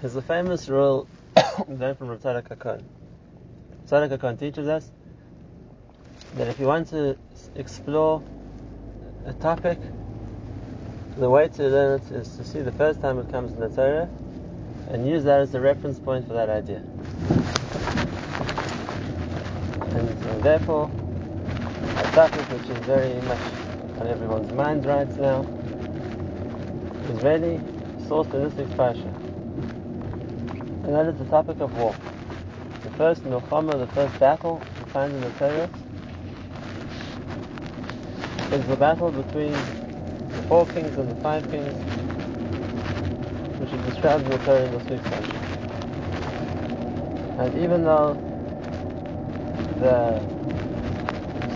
There's a famous rule learned from Rav Tzadok HaKohen. Tzadok teaches us that if you want to explore a topic, the way to learn it is to see the first time it comes in the Torah and use that as the reference point for that idea. And uh, therefore, a topic which is very much on everyone's mind right now is really sourced in this parsha. And that is the topic of war. The first milchama, the first battle we find in the Torah is the battle between the four kings and the five kings, which is described in the Torah in this week's. And even though the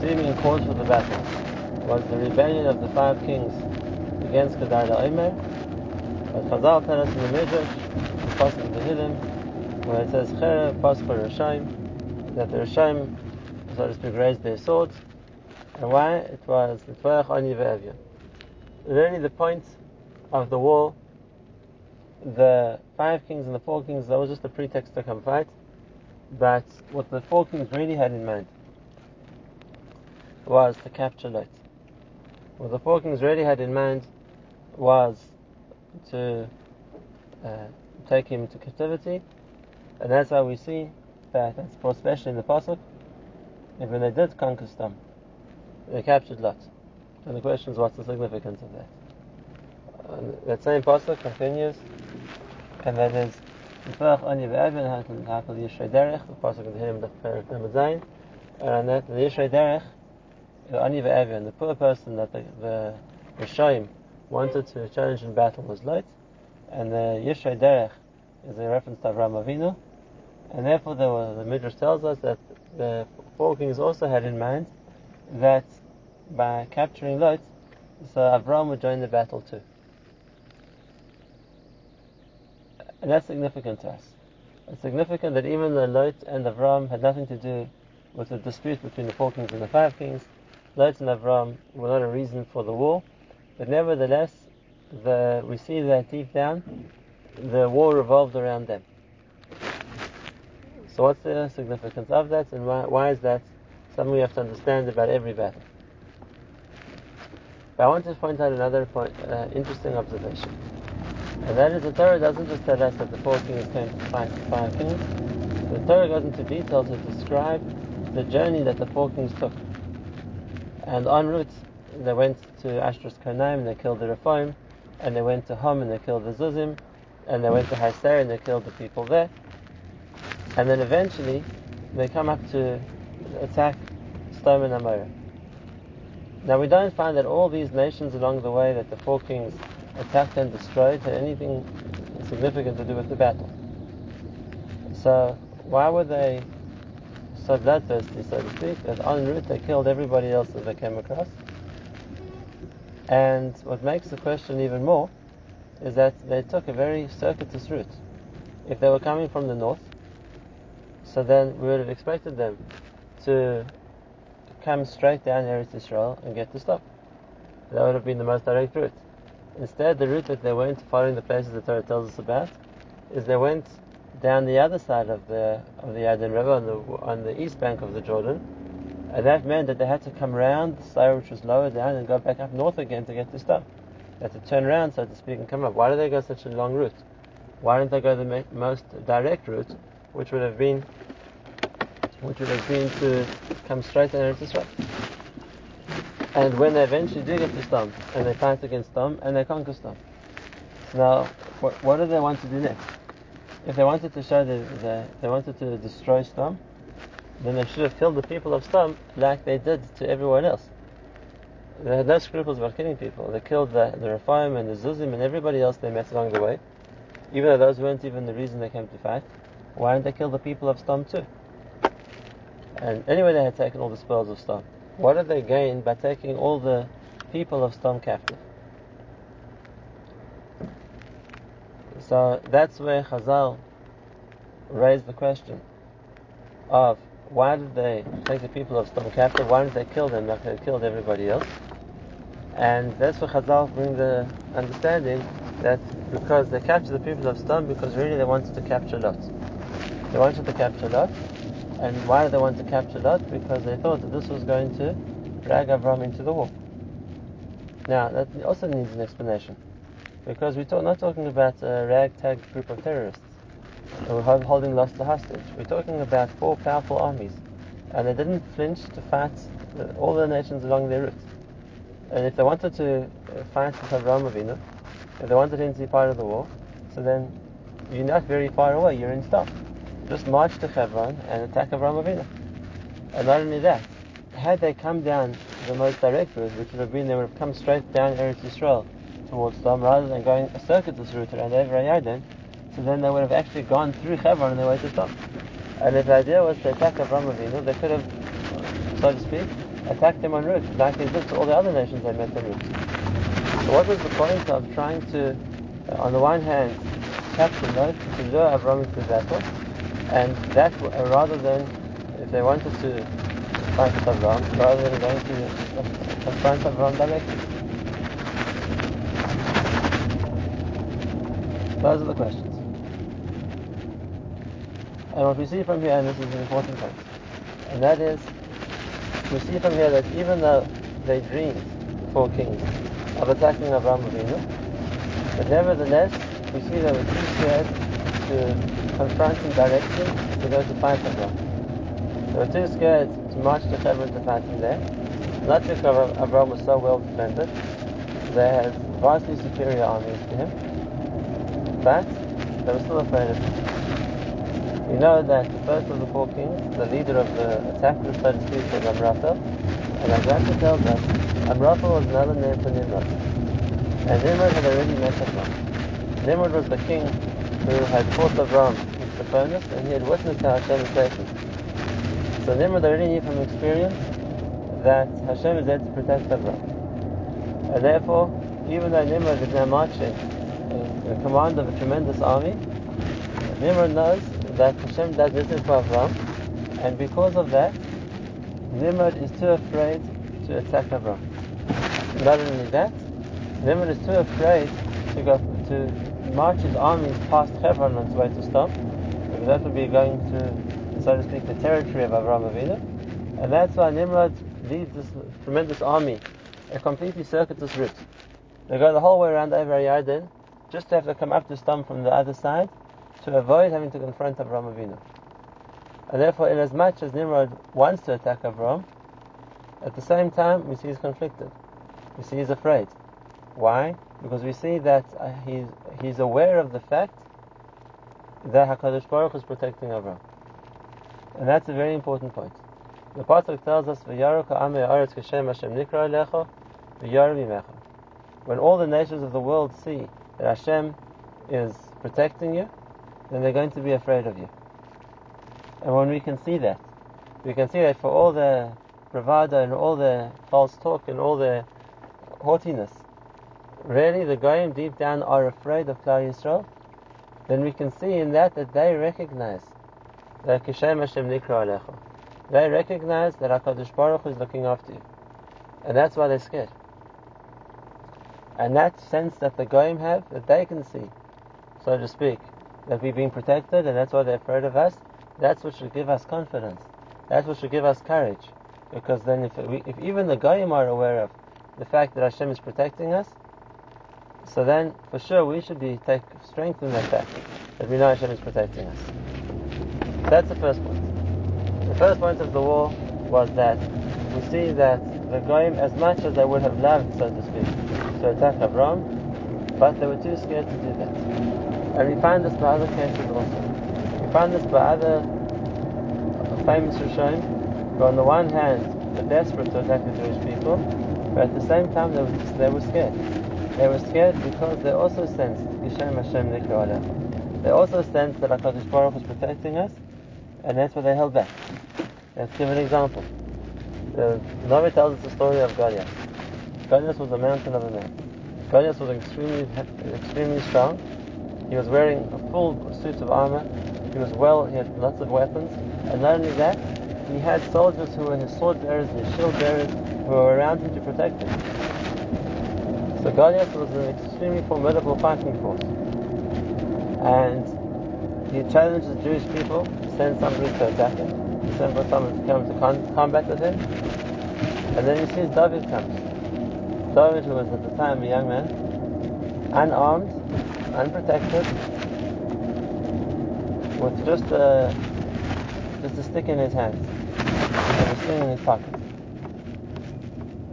seeming cause for the battle was the rebellion of the five kings against Kedar Omer, but Chazal tell us in the Midrash, the Pasuk the Hidden, where it says Cherev Pasuk Rishaim, that the Rishaim, so to speak, raised their swords, and why? It was the Tvoach Ani Ve'evya. Really, the point of the war, the five kings and the four kings, that was just a pretext to come fight. But what the four kings really had in mind was to capture Lot. What the four kings really had in mind was to uh, take him into captivity, and that's how we see that, especially in the Pasuk, and when they did conquer Sdom, they captured Lot. And the question is, what's the significance of that? And that same Pasuk continues, and that is, the Pasuk the and that the the the poor person that the, the Rishaim wanted to challenge in battle was Lot, and the Yishrei Derech is a reference to Avraham Avinu, and therefore the, the Midrash tells us that the four kings also had in mind that by capturing Lot, so Avram would join the battle too. And that's significant to us. It's significant that even though Lot and Avram had nothing to do with the dispute between the four kings and the five kings, Lot and Avram were not a reason for the war, but nevertheless, the, we see that deep down, the war revolved around them. So what's the significance of that, and why, why is that something we have to understand about every battle? But I want to point out another point, uh, interesting observation. And that is the Torah doesn't just tell us that the four kings came to fight the five kings. The Torah goes into detail to describe the journey that the four kings took. And en route, they went to Ashtras Karnaim they killed the Rephaim, and they went to Hom and they killed the Zuzim, and they went to Haser and they killed the people there. And then eventually, they come up to attack Sodom and Amorah. Now we don't find that all these nations along the way that the four kings attacked and destroyed had anything significant to do with the battle. So why were they so bloodthirsty, so to speak, that en route they killed everybody else that they came across? And what makes the question even more is that they took a very circuitous route. If they were coming from the north, so then we would have expected them to come straight down Eretz Israel and get to Sdom. That would have been the most direct route. Instead, the route that they went, following the places the Torah tells us about, is they went down the other side of the of the Yarden River on the on the east bank of the Jordan, and that meant that they had to come round the side which was lower down and go back up north again to get to Sdom. They had to turn around, so to speak, and come up. Why did they go such a long route? Why didn't they go the most direct route, which would have been which would have been to come straight to Eretz Israel? And when they eventually do get to Sdom, and they fight against Sdom, and they conquer Sdom. So now, what, what do they want to do next? If they wanted to show that they, they wanted to destroy Sdom, then they should have killed the people of Sdom like they did to everyone else. They had no scruples about killing people. They killed the, the Rephaim and the Zuzim and everybody else they met along the way, even though those weren't even the reason they came to fight. Why didn't they kill the people of Sdom too? And anyway, they had taken all the spoils of Sdom. What did they gain by taking all the people of Sdom captive? So that's where Chazal raised the question of why did they take the people of Sdom captive? Why didn't they kill them like they killed everybody else? And that's where Chazal bring the understanding that because they captured the people of Sdom because really they wanted to capture Lot. They wanted to capture Lot. And why did they want to capture Lot? Because they thought that this was going to drag Avram into the war. Now, that also needs an explanation. Because we're not talking about a ragtag group of terrorists who were holding Lot hostage. We're talking about four powerful armies. And they didn't flinch to fight all the nations along their route. And if they wanted to uh, fight with Avram Avinu, if they wanted him to be part of the war, so then you're not very far away, you're in Sdom. Just march to Hebron and attack Avram Avinu. And not only that, had they come down the most direct route, which would have been they would have come straight down Eretz Yisrael towards them, rather than going a circuitous route around over Yarden, so then they would have actually gone through Hebron on their way to Sdom. And if the idea was to attack Avram Avinu, they could have, so to speak, attacked him en route, like they did to all the other nations they met en route. So what was the point of trying to, uh, on the one hand, capture Lot, to lure Avram into battle, and that uh, rather than, if they wanted to fight with Avram, rather than going to uh, confront Avram directly? Those are the questions. And what we see from here, and this is an important point, and that is we see from here that even though they dreamed, the four kings, of attacking Avram Avinu, but nevertheless, we see that they were too scared to confront him directly to go to fight Avram. They were too scared to march to Hebron to fight him there, not because Avram was so well defended, they had vastly superior armies to him, but they were still afraid of him. We know that the first of the four kings, the leader of the attackers, so to speak, was Amraphel. And as Rashi tells us, Amraphel was another name for Nimrod. And Nimrod had already met Avram. Nimrod was the king who had fought Avram with the furnace, and he had witnessed how Hashem is taken. So Nimrod already knew from experience that Hashem is there to protect Avram. And therefore, even though Nimrod is now marching in command of a tremendous army, Nimrod knows that Hashem does listen for Avram, and because of that, Nimrod is too afraid to attack Avram. Not only that, Nimrod is too afraid to go to march his armies past Hebron on its way to Sdom, because that would be going to, so to speak, the territory of Avram Avinu, and that's why Nimrod leads this tremendous army a completely circuitous route. They go the whole way around over Yarden, just to have to come up to Sdom from the other side, to avoid having to confront Avram Avinu. And therefore, in as much as Nimrod wants to attack Avram, at the same time we see he's conflicted. We see he's afraid. Why? Because we see that uh, he's, he's aware of the fact that HaKadosh Baruch is protecting Avram. And that's a very important point. The Pasuk tells us, When all the nations of the world see that Hashem is protecting you, then they're going to be afraid of you. And when we can see that, we can see that for all the bravado and all the false talk and all the haughtiness, really the Goyim deep down are afraid of Klal Yisrael, then we can see in that that they recognize that Kishem Hashem Nikra Alecha. They recognize that HaKadosh Baruch Hu is looking after you. And that's why they're scared. And that sense that the Goyim have, that they can see, so to speak, that we're being protected and that's why they're afraid of us, that's what should give us confidence. That's what should give us courage. Because then if, we, if even the Goyim are aware of the fact that Hashem is protecting us, so then for sure we should be take strength in that fact that we know Hashem is protecting us. That's the first point. The first point of the war was that we see that the Goyim, as much as they would have loved, so to speak, to attack Avram, but they were too scared to do that. And we find this by other cases also. We find this by other famous Rishaim, who on the one hand were desperate to attack the Jewish people, but at the same time they were, they were scared. They were scared because they also sensed Yishem Hashem Nikra They also sensed that HaKadosh Baruch was protecting us, and that's why they held back. Let's give an example. The Navi tells us the story of Goliath. Goliath was a mountain of a man. Goliath was extremely, extremely strong, he was wearing a full suit of armor. He was well, he had lots of weapons. And not only that, he had soldiers who were his sword bearers and his shield bearers who were around him to protect him. So Goliath was an extremely formidable fighting force. And he challenged the Jewish people to send somebody to attack him, send for someone to come to con- combat with him. And then he sees David comes. David, who was at the time a young man, unarmed, unprotected, with just a just a stick in his hand and a sling in his pocket.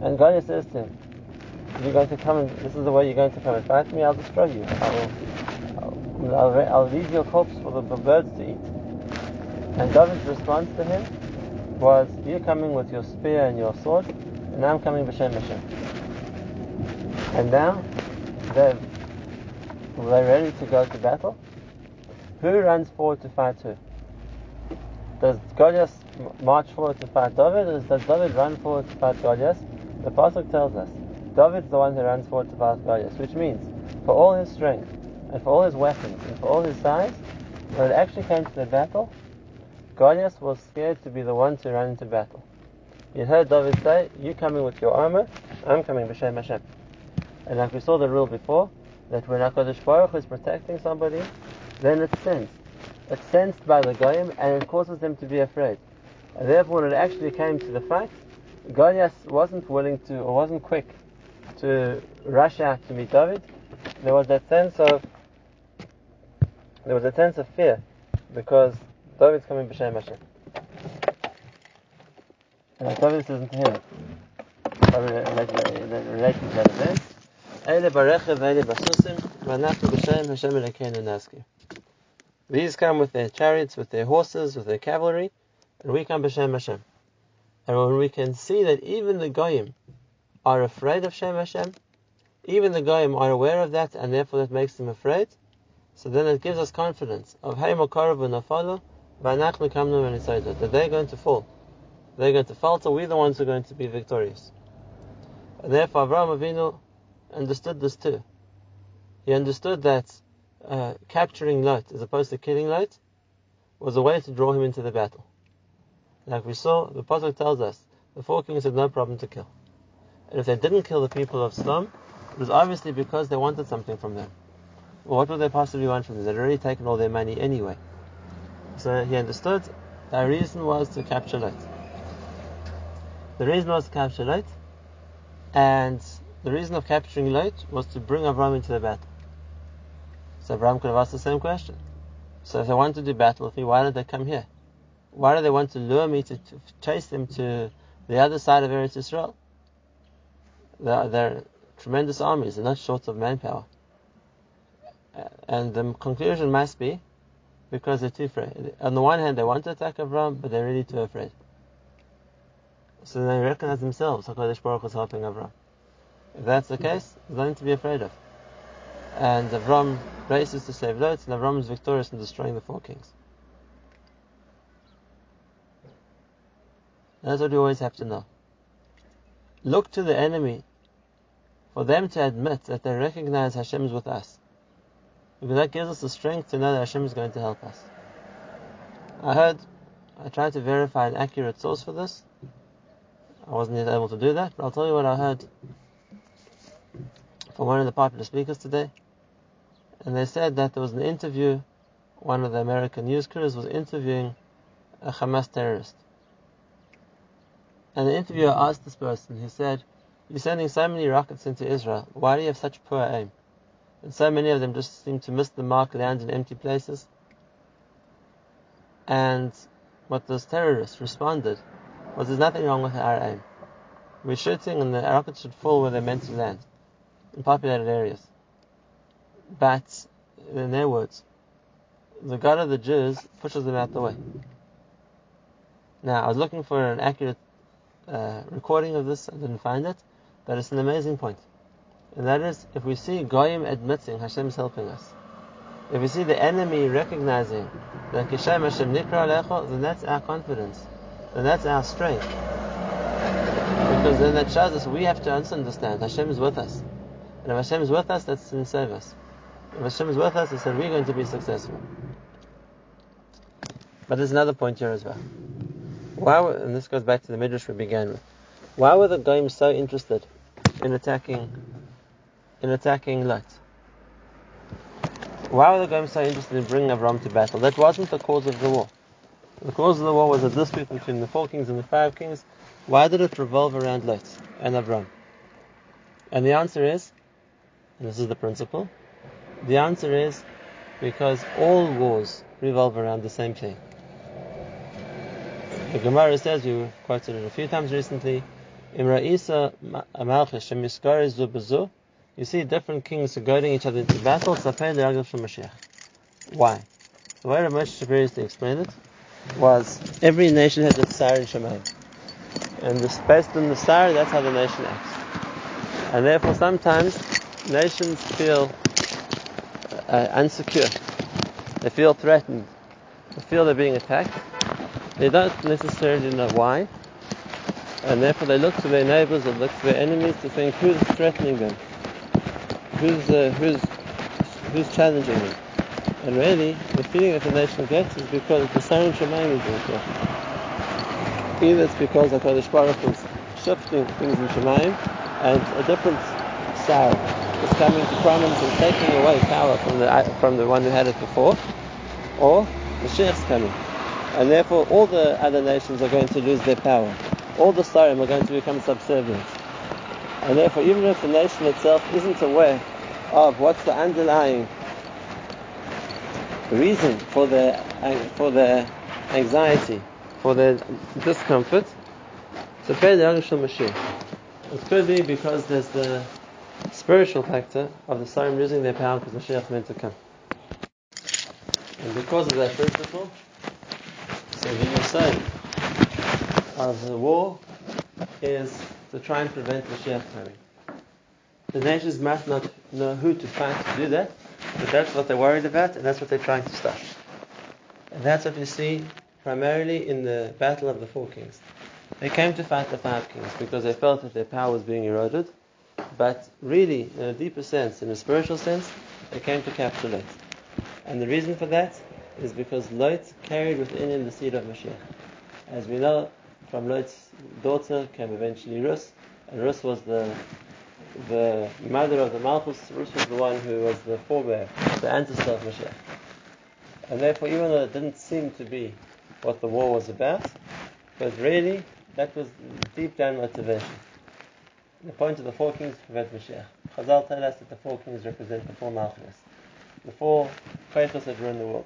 And Goliath says to him, "You're going to come and this is the way you're going to come and fight me. I'll destroy you. I'll, I'll, I'll leave your corpse for the birds to eat." And David's response to him was, "You're coming with your spear and your sword, and I'm coming b'shem Hashem." And now they're they're ready to go to battle. Who runs forward to fight who? Does Goliath march forward to fight David, or does David run forward to fight Goliath? The pasuk tells us David's the one who runs forward to fight Goliath, which means for all his strength and for all his weapons and for all his size, when it actually came to the battle, Goliath was scared to be the one to run into battle. He heard David say, "You coming with your armor, I'm coming b'shem Hashem." And like we saw the rule before, that when Hakadosh Baruch is protecting somebody, then it's sensed. It's sensed by the goyim, and it causes them to be afraid. And therefore, when it actually came to the fight, Goliath wasn't willing to, or wasn't quick to rush out to meet David. There was that sense of, there was a sense of fear, because David's coming b'shem Hashem. And David says to him, relating to that event, These come with their chariots, with their horses, with their cavalry, and we come b'Shem Hashem. And when we can see that even the goyim are afraid of Shem Hashem, even the goyim are aware of that, and therefore that makes them afraid, so then it gives us confidence of Hey Mokarav Nafalu, Vanachnu Kamnu that they're going to fall. They're going to falter, we're the ones who are going to be victorious. And therefore Avraham Avinu understood this too. He understood that uh, capturing Lot as opposed to killing Lot was a way to draw him into the battle. Like we saw, the Pasuk tells us the four kings had no problem to kill. And if they didn't kill the people of Sodom, it was obviously because they wanted something from them. Well, what would they possibly want from them? They'd already taken all their money anyway. So he understood the reason was to capture Lot. The reason was to capture Lot, and the reason of capturing Lot was to bring Avram into the battle. So Avram could have asked the same question. So if they want to do battle with me, why did they come here? Why do they want to lure me to, to chase them to the other side of Eretz Israel? They're, they're tremendous armies, they're not short of manpower. And the conclusion must be because they're too afraid. On the one hand, they want to attack Avram, but they're really too afraid. So they recognize themselves, HaKadosh Baruch was helping Avram. If that's the case, there's nothing to be afraid of. And Avram races to save Lot, and Avram is victorious in destroying the four kings. That's what you always have to know. Look to the enemy for them to admit that they recognize Hashem is with us. Because that gives us the strength to know that Hashem is going to help us. I heard, I tried to verify an accurate source for this. I wasn't able to do that, but I'll tell you what I heard from one of the popular speakers today. And they said that there was an interview, one of the American news crews was interviewing a Hamas terrorist. And the interviewer asked this person, he said, You're sending so many rockets into Israel, why do you have such poor aim? And so many of them just seem to miss the mark, land in empty places. And what this terrorist responded was, There's nothing wrong with our aim. We're shooting and the rockets should fall where they're meant to land, in populated areas. Bats, in their words, the God of the Jews pushes them out the way. Now, I was looking for an accurate uh, recording of this, I didn't find it, but it's an amazing point. And that is, if we see Goyim admitting Hashem is helping us, if we see the enemy recognizing that Kishem Hashem Nikra Alecho, then that's our confidence, then that's our strength. Because then that shows us we have to understand Hashem is with us. And if Hashem is with us, that's save us. If Hashem is with us, it's that we're going to be successful. But there's another point here as well. Why, were, and this goes back to the midrash we began with. Why were the Goyim so interested in attacking in attacking Lot. Why were the Goyim so interested in bringing Avram to battle? That wasn't the cause of the war. The cause of the war was a dispute between the four kings and the five kings. Why did it revolve around Lot and Avram? And the answer is, this is the principle, the answer is because all wars revolve around the same thing. The Gemara says, we quoted it a few times recently, Imra'isa you see different kings goading each other into battle, Why? The way Ramesh previously explained it was every nation has its star and Shemaim. And this, based on the star, that's how the nation acts. And therefore sometimes nations feel uh, unsecure. They feel threatened. They feel they're being attacked. They don't necessarily know why. And therefore they look to their neighbors or look to their enemies to think who's threatening them, who's uh, who's who's challenging them. And really, the feeling that the nation gets is because the Sarin Shemaim is being. Either it's because HaKadosh Baruch is shifting things in Shemaim, and a different sound is coming to prominence and taking away power from the uh, from the one who had it before, or the Sheikh's coming. And therefore, all the other nations are going to lose their power. All the Sarim are going to become subservient. And therefore, even if the nation itself isn't aware of what's the underlying reason for the for their anxiety, for the discomfort, so pay the Mashiach. It could be because there's the spiritual factor of the Sarim losing their power because Mashiach meant to come. And because of that principle, so the side of the war is to try and prevent Mashiach coming. The nations must not know who to fight to do that, but that's what they're worried about, and that's what they're trying to stop. And that's what we see primarily in the Battle of the Four Kings. They came to fight the five kings because they felt that their power was being eroded, but really, in a deeper sense, in a spiritual sense, they came to capture Lot. And the reason for that is because Lot carried within him the seed of Mashiach. As we know, from Lot's daughter came eventually Rus, and Rus was the the mother of the Malchus. Rus was the one who was the forebear, the ancestor of Mashiach. And therefore, even though it didn't seem to be what the war was about, but really, that was deep down motivation. The point of the four kings prevent Mashiach. Chazal tell us that the four kings represent the four Malchus, the four Koichos that run the world.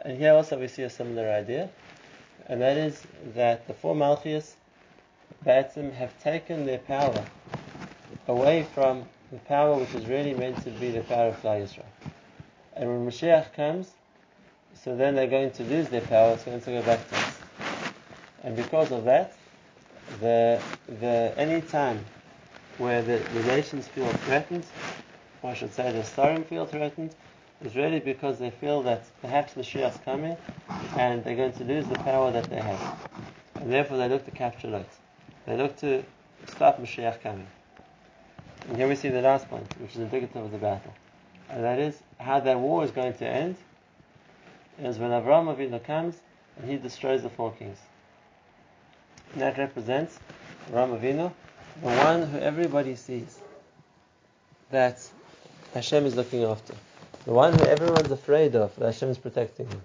And here also we see a similar idea, and that is that the four Malchus Batim have taken their power away from the power which is really meant to be the power of Klal Yisrael. And when Mashiach comes, so then they're going to lose their power, it's going to go back to us. And because of that, the, the any time where the, the nations feel threatened, or I should say the Sarim feel threatened, is really because they feel that perhaps Mashiach is coming and they're going to lose the power that they have. And therefore they look to capture Lot. They look to stop Mashiach coming. And here we see the last point, which is indicative of the battle. And that is how that war is going to end is when Avram Avinu comes and he destroys the four kings. And that represents Avram Avinu, the one who everybody sees that Hashem is looking after the one who everyone's afraid of, that Hashem is protecting him.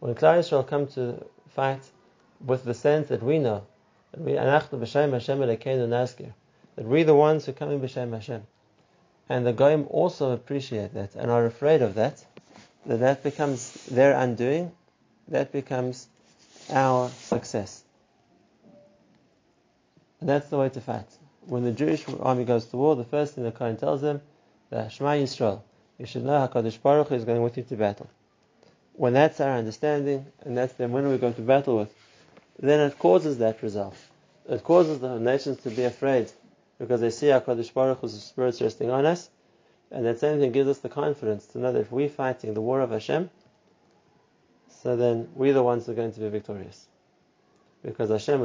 When Klal Yisrael come to fight with the sense that we know, that we that we the ones who come in b'shem Hashem, and the Goyim also appreciate that and are afraid of that, that that becomes their undoing, that becomes our success. And that's the way to fight. When the Jewish army goes to war, the first thing the Kohen tells them, the Shema Yisrael, you should know HaKadosh Baruch Hu is going with you to battle. When that's our understanding, and that's then when we go to battle with, then it causes that result. It causes the nations to be afraid because they see HaKadosh Baruch Hu's spirit resting on us, and that same thing gives us the confidence to know that if we're fighting the war of Hashem, so then we're the ones who are going to be victorious. Because Hashem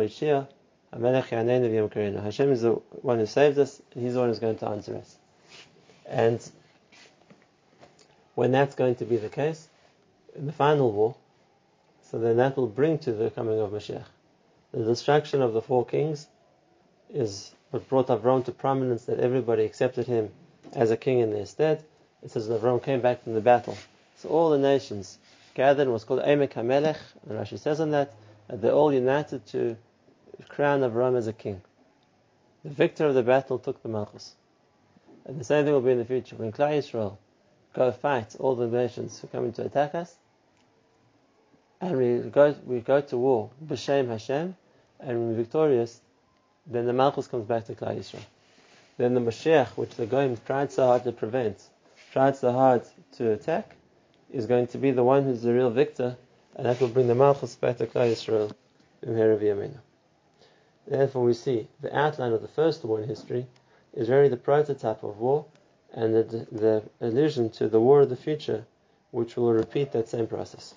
Hashem is the one who saved us, and He's the one who's going to answer us. And when that's going to be the case, in the final war, so then that will bring to the coming of Mashiach. The destruction of the four kings is what brought Avram to prominence that everybody accepted him as a king in their stead. It says that Avram came back from the battle. So all the nations gathered and was called Emek HaMelech, and Rashi says on that, that they all united to crown Avram as a king. The victor of the battle took the Malchus. And the same thing will be in the future. When Klal Yisrael go fight all the nations who come to attack us, and we go we go to war, b'shem Hashem, and we're victorious, then the Malchus comes back to Klal Yisrael. Then the Mashiach, which the Goyim tried so hard to prevent, tried so hard to attack, is going to be the one who's the real victor, and that will bring the Malchus back to Klal Yisrael in Yamina. Therefore, we see the outline of the first war in history is really the prototype of war, and the, the allusion to the war of the future, which will repeat that same process.